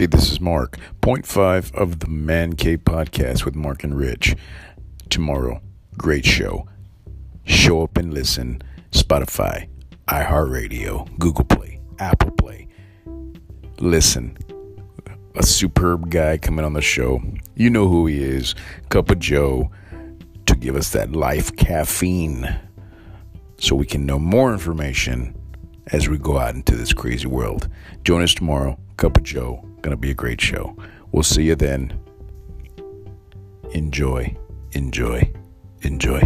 Hey, this is Mark, point five of the Man Cave podcast with Mark and Rich. Tomorrow, great show. Show up and listen. Spotify, iHeartRadio, Google Play, Apple Play. Listen. A superb guy coming on the show. You know who he is. Cup of Joe to give us that life caffeine so we can know more information as we go out into this crazy world. Join us tomorrow. Cup of Joe. Gonna be a great show. We'll see you then. Enjoy, enjoy, enjoy.